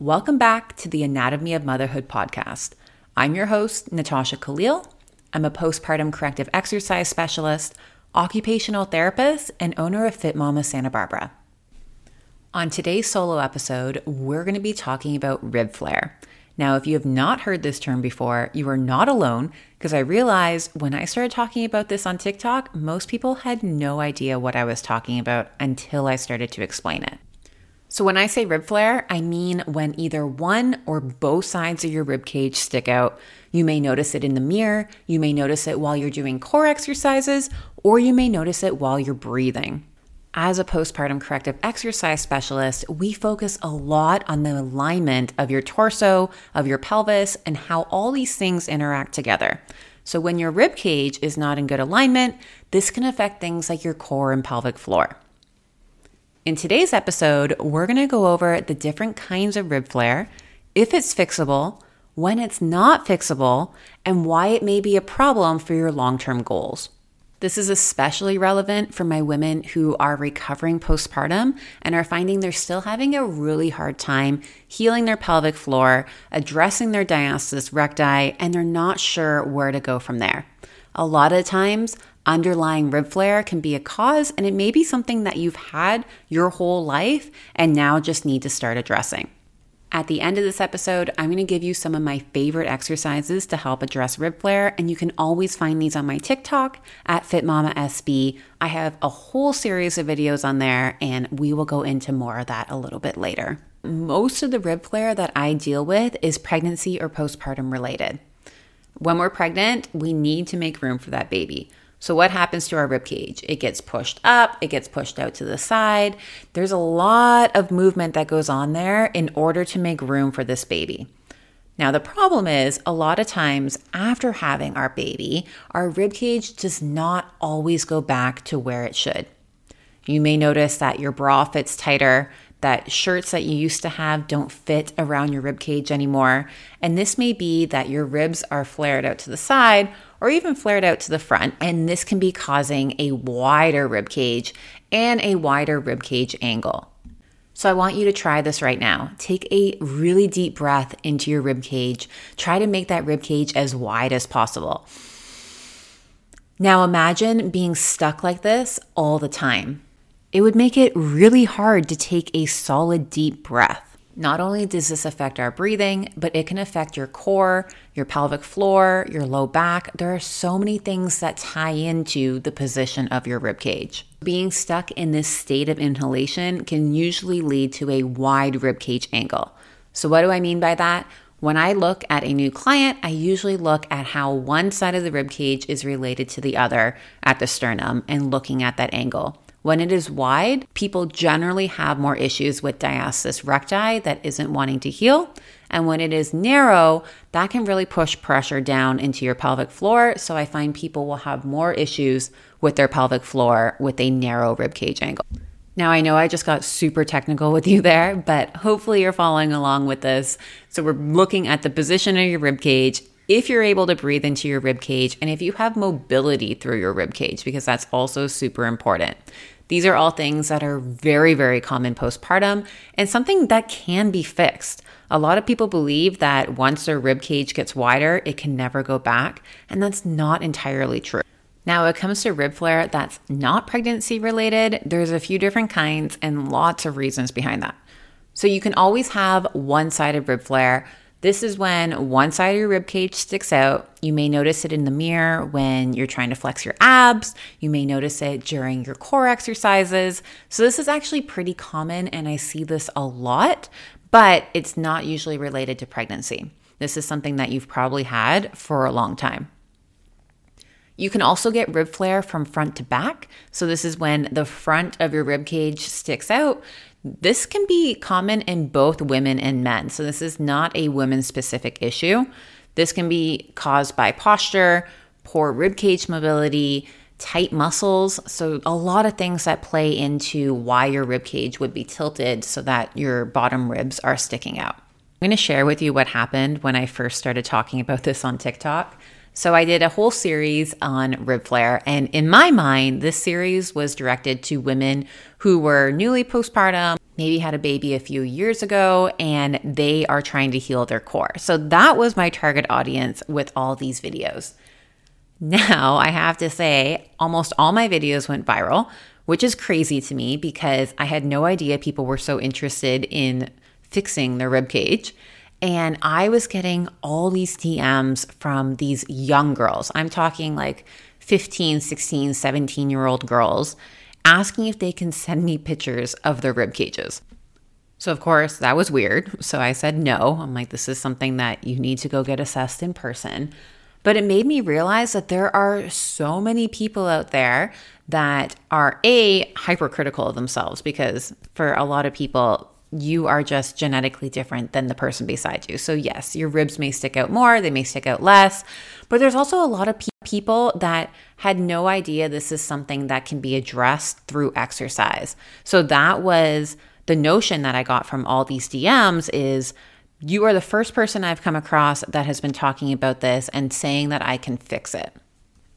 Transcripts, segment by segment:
Welcome back to the Anatomy of Motherhood podcast. I'm your host, Natasha Caleel. I'm a postpartum corrective exercise specialist, occupational therapist, and owner of Fit Mama Santa Barbara. On today's solo episode, we're going to be talking about rib flare. Now, if you have not heard this term before, you are not alone because I realized when I started talking about this on TikTok, most people had no idea what I was talking about until I started to explain it. So, when I say rib flare, I mean when either one or both sides of your rib cage stick out. You may notice it in the mirror, you may notice it while you're doing core exercises, or you may notice it while you're breathing. As a postpartum corrective exercise specialist, we focus a lot on the alignment of your torso, of your pelvis, and how all these things interact together. So, when your rib cage is not in good alignment, this can affect things like your core and pelvic floor. In today's episode, we're going to go over the different kinds of rib flare, if it's fixable, when it's not fixable, and why it may be a problem for your long term goals. This is especially relevant for my women who are recovering postpartum and are finding they're still having a really hard time healing their pelvic floor, addressing their diastasis recti, and they're not sure where to go from there. A lot of times, underlying rib flare can be a cause, and it may be something that you've had your whole life and now just need to start addressing. At the end of this episode, I'm going to give you some of my favorite exercises to help address rib flare, and you can always find these on my TikTok at FitMamaSB. I have a whole series of videos on there, and we will go into more of that a little bit later. Most of the rib flare that I deal with is pregnancy or postpartum related. When we're pregnant, we need to make room for that baby. So, what happens to our rib cage? It gets pushed up, it gets pushed out to the side. There's a lot of movement that goes on there in order to make room for this baby. Now, the problem is a lot of times after having our baby, our rib cage does not always go back to where it should. You may notice that your bra fits tighter, that shirts that you used to have don't fit around your rib cage anymore. And this may be that your ribs are flared out to the side or even flared out to the front. And this can be causing a wider rib cage and a wider rib cage angle. So I want you to try this right now. Take a really deep breath into your rib cage. Try to make that rib cage as wide as possible. Now imagine being stuck like this all the time. It would make it really hard to take a solid deep breath. Not only does this affect our breathing, but it can affect your core, your pelvic floor, your low back. There are so many things that tie into the position of your rib cage. Being stuck in this state of inhalation can usually lead to a wide rib cage angle. So, what do I mean by that? When I look at a new client, I usually look at how one side of the rib cage is related to the other at the sternum and looking at that angle. When it is wide, people generally have more issues with diastasis recti that isn't wanting to heal. And when it is narrow, that can really push pressure down into your pelvic floor. So I find people will have more issues with their pelvic floor with a narrow rib cage angle. Now, I know I just got super technical with you there, but hopefully you're following along with this. So, we're looking at the position of your rib cage, if you're able to breathe into your rib cage, and if you have mobility through your rib cage, because that's also super important. These are all things that are very, very common postpartum and something that can be fixed. A lot of people believe that once their rib cage gets wider, it can never go back, and that's not entirely true. Now, when it comes to rib flare that's not pregnancy related, there's a few different kinds and lots of reasons behind that. So, you can always have one sided rib flare this is when one side of your rib cage sticks out. You may notice it in the mirror when you're trying to flex your abs. You may notice it during your core exercises. So, this is actually pretty common, and I see this a lot, but it's not usually related to pregnancy. This is something that you've probably had for a long time. You can also get rib flare from front to back. So, this is when the front of your rib cage sticks out. This can be common in both women and men. So, this is not a women specific issue. This can be caused by posture, poor rib cage mobility, tight muscles. So, a lot of things that play into why your rib cage would be tilted so that your bottom ribs are sticking out. I'm going to share with you what happened when I first started talking about this on TikTok. So I did a whole series on rib flare. And in my mind, this series was directed to women who were newly postpartum, maybe had a baby a few years ago and they are trying to heal their core. So that was my target audience with all these videos. Now, I have to say, almost all my videos went viral, which is crazy to me because I had no idea people were so interested in fixing their rib cage. And I was getting all these DMs from these young girls. I'm talking like 15, 16, 17 year old girls asking if they can send me pictures of their rib cages. So, of course, that was weird. So I said no. I'm like, this is something that you need to go get assessed in person. But it made me realize that there are so many people out there that are A, hypercritical of themselves because for a lot of people, you are just genetically different than the person beside you. So, yes, your ribs may stick out more, they may stick out less, but there's also a lot of pe- people that had no idea this is something that can be addressed through exercise. So, that was the notion that I got from all these DMs is you are the first person I've come across that has been talking about this and saying that I can fix it.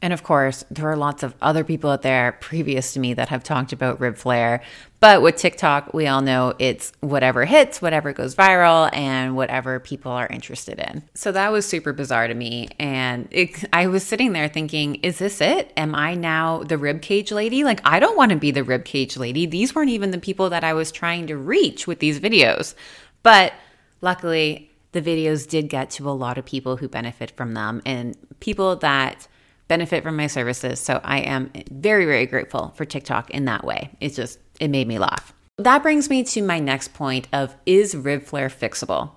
And of course, there are lots of other people out there previous to me that have talked about rib flare. But with TikTok, we all know it's whatever hits, whatever goes viral, and whatever people are interested in. So that was super bizarre to me. And it, I was sitting there thinking, is this it? Am I now the rib cage lady? Like, I don't want to be the rib cage lady. These weren't even the people that I was trying to reach with these videos. But luckily, the videos did get to a lot of people who benefit from them and people that benefit from my services. So I am very, very grateful for TikTok in that way. It's just, it made me laugh. That brings me to my next point of is rib flare fixable?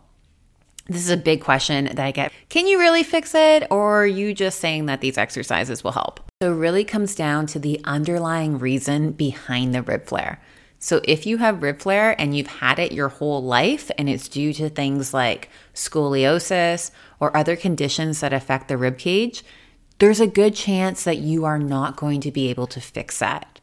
This is a big question that I get. Can you really fix it? Or are you just saying that these exercises will help? So it really comes down to the underlying reason behind the rib flare. So if you have rib flare and you've had it your whole life and it's due to things like scoliosis or other conditions that affect the rib cage, there's a good chance that you are not going to be able to fix that.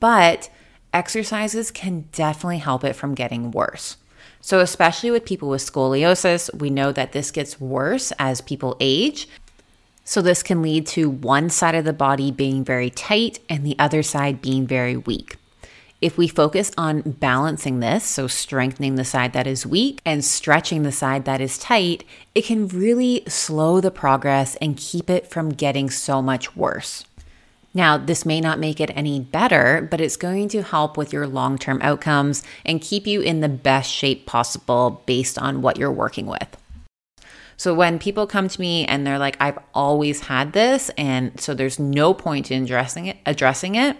But exercises can definitely help it from getting worse. So, especially with people with scoliosis, we know that this gets worse as people age. So, this can lead to one side of the body being very tight and the other side being very weak. If we focus on balancing this, so strengthening the side that is weak and stretching the side that is tight, it can really slow the progress and keep it from getting so much worse. Now, this may not make it any better, but it's going to help with your long term outcomes and keep you in the best shape possible based on what you're working with. So, when people come to me and they're like, I've always had this, and so there's no point in addressing it, addressing it,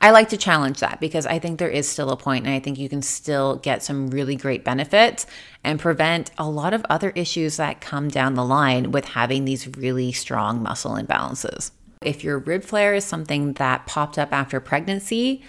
I like to challenge that because I think there is still a point and I think you can still get some really great benefits and prevent a lot of other issues that come down the line with having these really strong muscle imbalances. If your rib flare is something that popped up after pregnancy,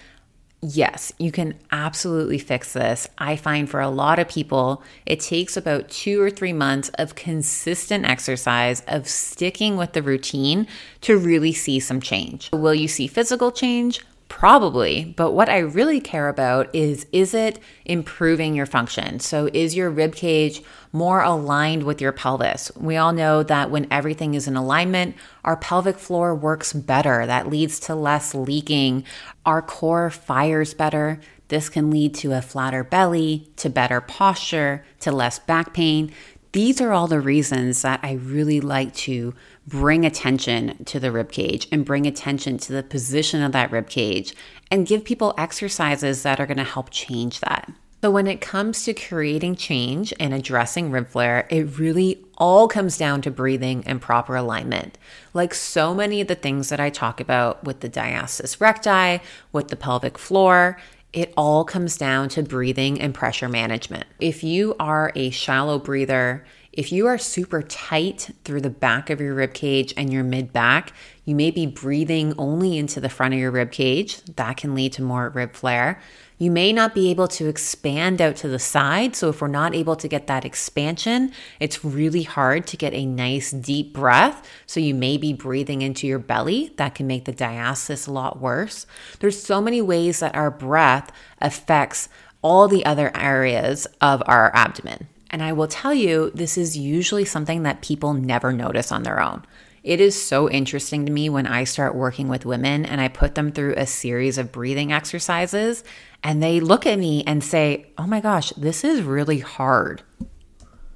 Yes, you can absolutely fix this. I find for a lot of people, it takes about two or three months of consistent exercise, of sticking with the routine to really see some change. Will you see physical change? Probably, but what I really care about is is it improving your function? So is your rib cage more aligned with your pelvis? We all know that when everything is in alignment, our pelvic floor works better. That leads to less leaking. Our core fires better. This can lead to a flatter belly, to better posture, to less back pain. These are all the reasons that I really like to bring attention to the rib cage and bring attention to the position of that rib cage and give people exercises that are going to help change that. So, when it comes to creating change and addressing rib flare, it really all comes down to breathing and proper alignment. Like so many of the things that I talk about with the diastasis recti, with the pelvic floor, it all comes down to breathing and pressure management. If you are a shallow breather, if you are super tight through the back of your rib cage and your mid back, you may be breathing only into the front of your rib cage. That can lead to more rib flare. You may not be able to expand out to the side. So, if we're not able to get that expansion, it's really hard to get a nice deep breath. So, you may be breathing into your belly. That can make the diastasis a lot worse. There's so many ways that our breath affects all the other areas of our abdomen. And I will tell you, this is usually something that people never notice on their own. It is so interesting to me when I start working with women and I put them through a series of breathing exercises and they look at me and say, Oh my gosh, this is really hard.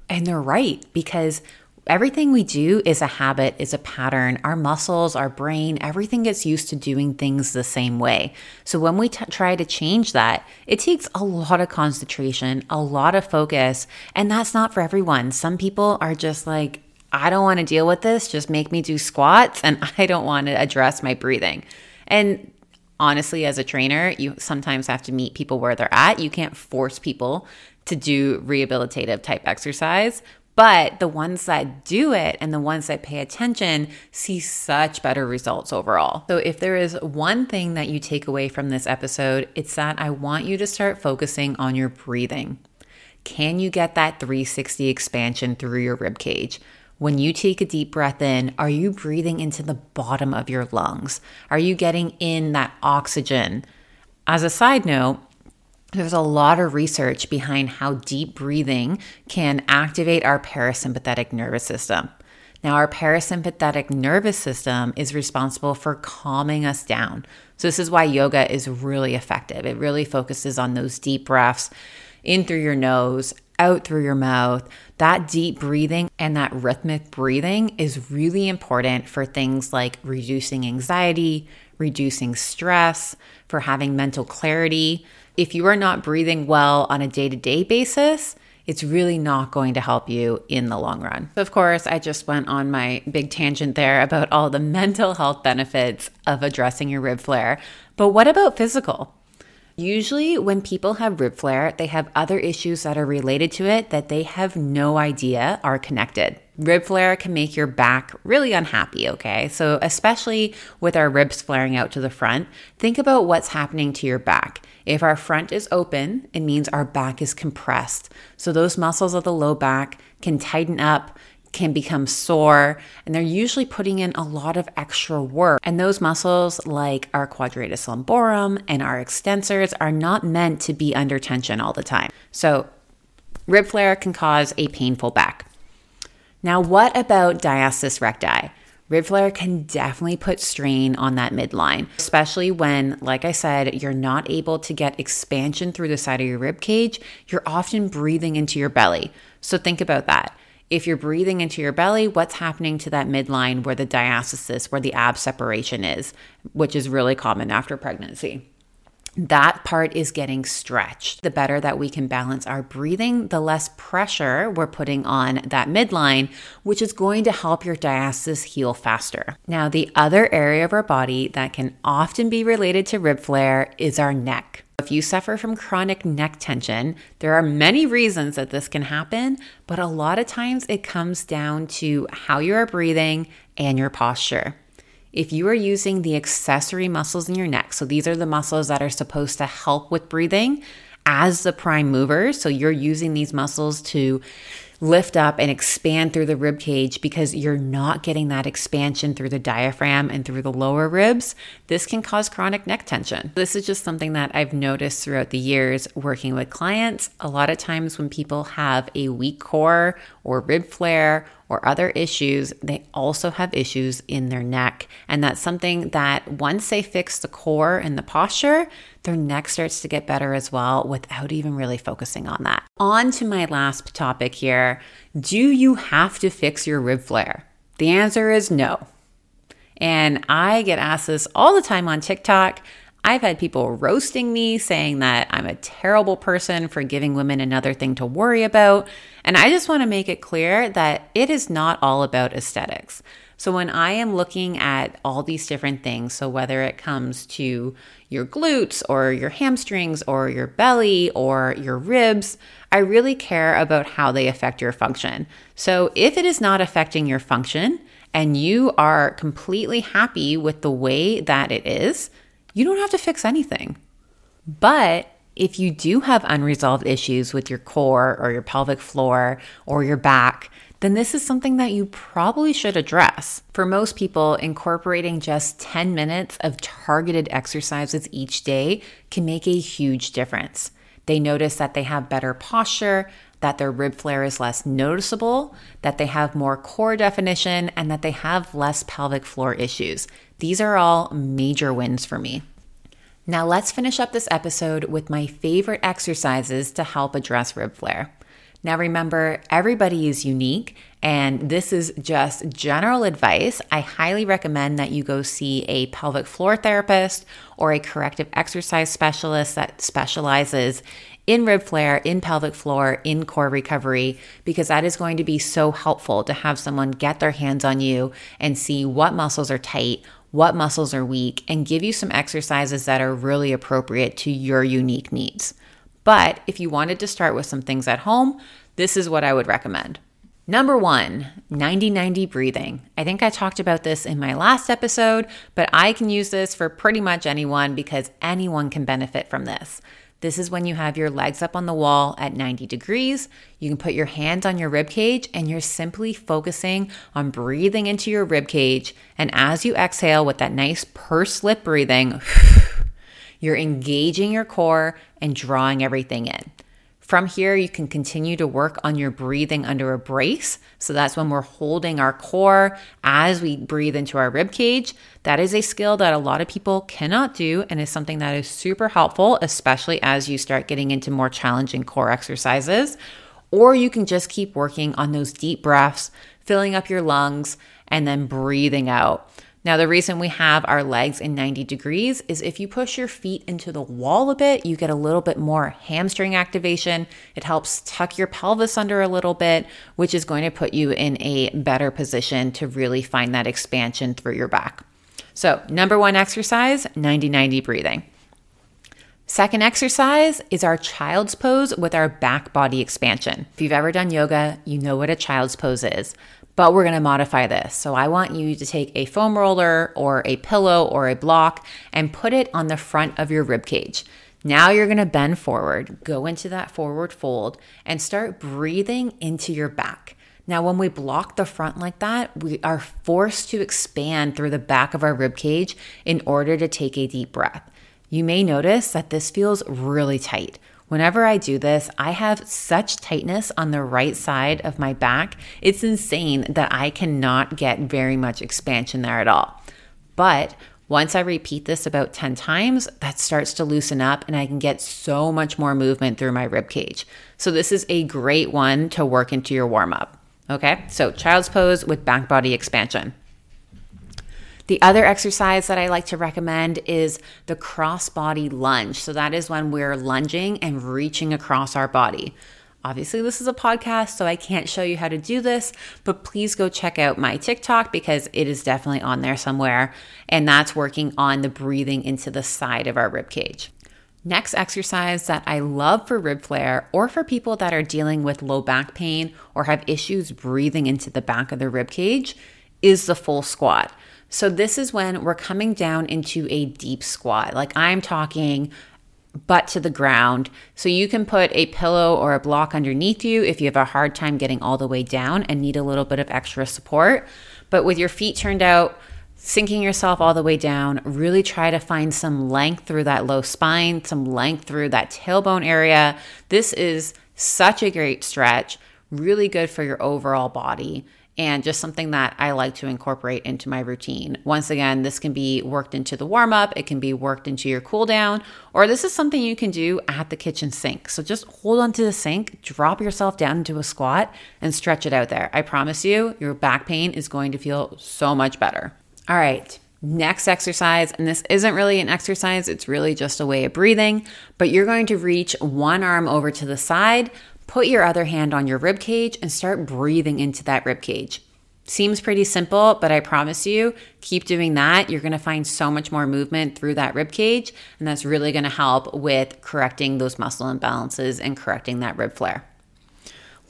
And they're right because everything we do is a habit, is a pattern. Our muscles, our brain, everything gets used to doing things the same way. So when we t- try to change that, it takes a lot of concentration, a lot of focus, and that's not for everyone. Some people are just like, I don't want to deal with this, just make me do squats, and I don't want to address my breathing. And honestly, as a trainer, you sometimes have to meet people where they're at. You can't force people to do rehabilitative type exercise. But the ones that do it and the ones that pay attention see such better results overall. So, if there is one thing that you take away from this episode, it's that I want you to start focusing on your breathing. Can you get that 360 expansion through your rib cage? When you take a deep breath in, are you breathing into the bottom of your lungs? Are you getting in that oxygen? As a side note, there's a lot of research behind how deep breathing can activate our parasympathetic nervous system. Now, our parasympathetic nervous system is responsible for calming us down. So, this is why yoga is really effective. It really focuses on those deep breaths in through your nose, out through your mouth. That deep breathing and that rhythmic breathing is really important for things like reducing anxiety, reducing stress, for having mental clarity. If you are not breathing well on a day to day basis, it's really not going to help you in the long run. Of course, I just went on my big tangent there about all the mental health benefits of addressing your rib flare. But what about physical? Usually, when people have rib flare, they have other issues that are related to it that they have no idea are connected. Rib flare can make your back really unhappy, okay? So, especially with our ribs flaring out to the front, think about what's happening to your back. If our front is open, it means our back is compressed. So, those muscles of the low back can tighten up can become sore, and they're usually putting in a lot of extra work. And those muscles, like our quadratus lumborum and our extensors, are not meant to be under tension all the time. So, rib flare can cause a painful back. Now, what about diastasis recti? Rib flare can definitely put strain on that midline, especially when, like I said, you're not able to get expansion through the side of your rib cage. You're often breathing into your belly. So think about that. If you're breathing into your belly, what's happening to that midline where the diastasis, where the ab separation is, which is really common after pregnancy? that part is getting stretched. The better that we can balance our breathing, the less pressure we're putting on that midline, which is going to help your diastasis heal faster. Now, the other area of our body that can often be related to rib flare is our neck. If you suffer from chronic neck tension, there are many reasons that this can happen, but a lot of times it comes down to how you are breathing and your posture. If you are using the accessory muscles in your neck, so these are the muscles that are supposed to help with breathing as the prime mover, so you're using these muscles to lift up and expand through the rib cage because you're not getting that expansion through the diaphragm and through the lower ribs, this can cause chronic neck tension. This is just something that I've noticed throughout the years working with clients. A lot of times when people have a weak core or rib flare or other issues, they also have issues in their neck. And that's something that once they fix the core and the posture, their neck starts to get better as well without even really focusing on that. On to my last topic here Do you have to fix your rib flare? The answer is no. And I get asked this all the time on TikTok. I've had people roasting me saying that I'm a terrible person for giving women another thing to worry about. And I just want to make it clear that it is not all about aesthetics. So when I am looking at all these different things, so whether it comes to your glutes or your hamstrings or your belly or your ribs, I really care about how they affect your function. So if it is not affecting your function and you are completely happy with the way that it is, you don't have to fix anything. But if you do have unresolved issues with your core or your pelvic floor or your back, then this is something that you probably should address. For most people, incorporating just 10 minutes of targeted exercises each day can make a huge difference. They notice that they have better posture, that their rib flare is less noticeable, that they have more core definition, and that they have less pelvic floor issues. These are all major wins for me. Now, let's finish up this episode with my favorite exercises to help address rib flare. Now, remember, everybody is unique, and this is just general advice. I highly recommend that you go see a pelvic floor therapist or a corrective exercise specialist that specializes in rib flare, in pelvic floor, in core recovery, because that is going to be so helpful to have someone get their hands on you and see what muscles are tight, what muscles are weak, and give you some exercises that are really appropriate to your unique needs. But if you wanted to start with some things at home, this is what I would recommend. Number one, 90 90 breathing. I think I talked about this in my last episode, but I can use this for pretty much anyone because anyone can benefit from this. This is when you have your legs up on the wall at 90 degrees. You can put your hands on your rib cage and you're simply focusing on breathing into your rib cage. And as you exhale with that nice pursed lip breathing, you're engaging your core and drawing everything in. From here, you can continue to work on your breathing under a brace. So that's when we're holding our core as we breathe into our rib cage. That is a skill that a lot of people cannot do and is something that is super helpful, especially as you start getting into more challenging core exercises. Or you can just keep working on those deep breaths, filling up your lungs, and then breathing out. Now, the reason we have our legs in 90 degrees is if you push your feet into the wall a bit, you get a little bit more hamstring activation. It helps tuck your pelvis under a little bit, which is going to put you in a better position to really find that expansion through your back. So, number one exercise 90 90 breathing. Second exercise is our child's pose with our back body expansion. If you've ever done yoga, you know what a child's pose is but we're going to modify this. So I want you to take a foam roller or a pillow or a block and put it on the front of your rib cage. Now you're going to bend forward, go into that forward fold and start breathing into your back. Now, when we block the front like that, we are forced to expand through the back of our rib cage in order to take a deep breath. You may notice that this feels really tight. Whenever I do this, I have such tightness on the right side of my back. It's insane that I cannot get very much expansion there at all. But once I repeat this about 10 times, that starts to loosen up and I can get so much more movement through my rib cage. So, this is a great one to work into your warm up. Okay, so child's pose with back body expansion. The other exercise that I like to recommend is the cross body lunge. So that is when we're lunging and reaching across our body. Obviously, this is a podcast, so I can't show you how to do this, but please go check out my TikTok because it is definitely on there somewhere. And that's working on the breathing into the side of our rib cage. Next exercise that I love for rib flare or for people that are dealing with low back pain or have issues breathing into the back of the rib cage is the full squat. So, this is when we're coming down into a deep squat. Like I'm talking butt to the ground. So, you can put a pillow or a block underneath you if you have a hard time getting all the way down and need a little bit of extra support. But with your feet turned out, sinking yourself all the way down, really try to find some length through that low spine, some length through that tailbone area. This is such a great stretch, really good for your overall body and just something that I like to incorporate into my routine. Once again, this can be worked into the warm up, it can be worked into your cool down, or this is something you can do at the kitchen sink. So just hold onto the sink, drop yourself down into a squat, and stretch it out there. I promise you, your back pain is going to feel so much better. All right. Next exercise, and this isn't really an exercise, it's really just a way of breathing, but you're going to reach one arm over to the side, Put your other hand on your rib cage and start breathing into that rib cage. Seems pretty simple, but I promise you, keep doing that. You're going to find so much more movement through that rib cage, and that's really going to help with correcting those muscle imbalances and correcting that rib flare.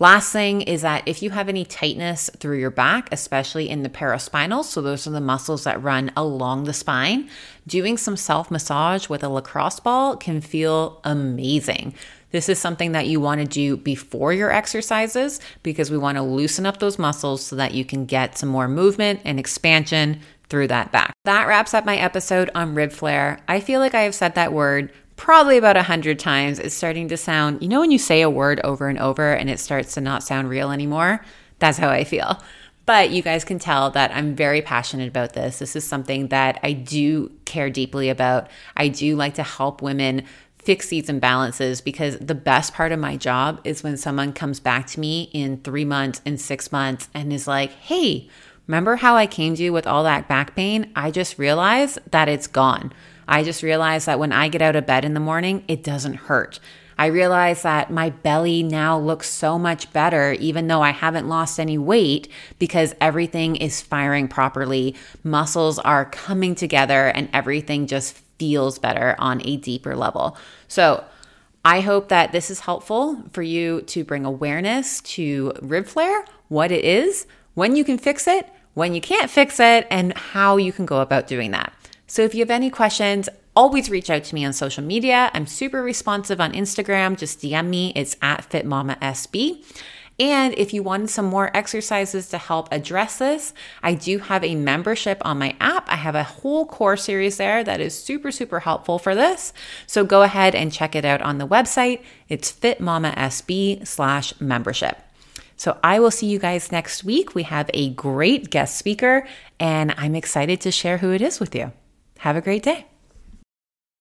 Last thing is that if you have any tightness through your back, especially in the paraspinal, so those are the muscles that run along the spine, doing some self massage with a lacrosse ball can feel amazing. This is something that you want to do before your exercises because we want to loosen up those muscles so that you can get some more movement and expansion through that back. That wraps up my episode on rib flare. I feel like I have said that word probably about a hundred times, it's starting to sound, you know, when you say a word over and over and it starts to not sound real anymore? That's how I feel. But you guys can tell that I'm very passionate about this. This is something that I do care deeply about. I do like to help women fix these imbalances because the best part of my job is when someone comes back to me in three months, in six months, and is like, hey, remember how I came to you with all that back pain? I just realized that it's gone. I just realized that when I get out of bed in the morning, it doesn't hurt. I realize that my belly now looks so much better, even though I haven't lost any weight, because everything is firing properly. Muscles are coming together and everything just feels better on a deeper level. So, I hope that this is helpful for you to bring awareness to rib flare, what it is, when you can fix it, when you can't fix it, and how you can go about doing that. So, if you have any questions, always reach out to me on social media. I'm super responsive on Instagram. Just DM me. It's at FitMamaSB. And if you want some more exercises to help address this, I do have a membership on my app. I have a whole core series there that is super, super helpful for this. So go ahead and check it out on the website. It's fitmamasb slash membership. So I will see you guys next week. We have a great guest speaker, and I'm excited to share who it is with you. Have a great day.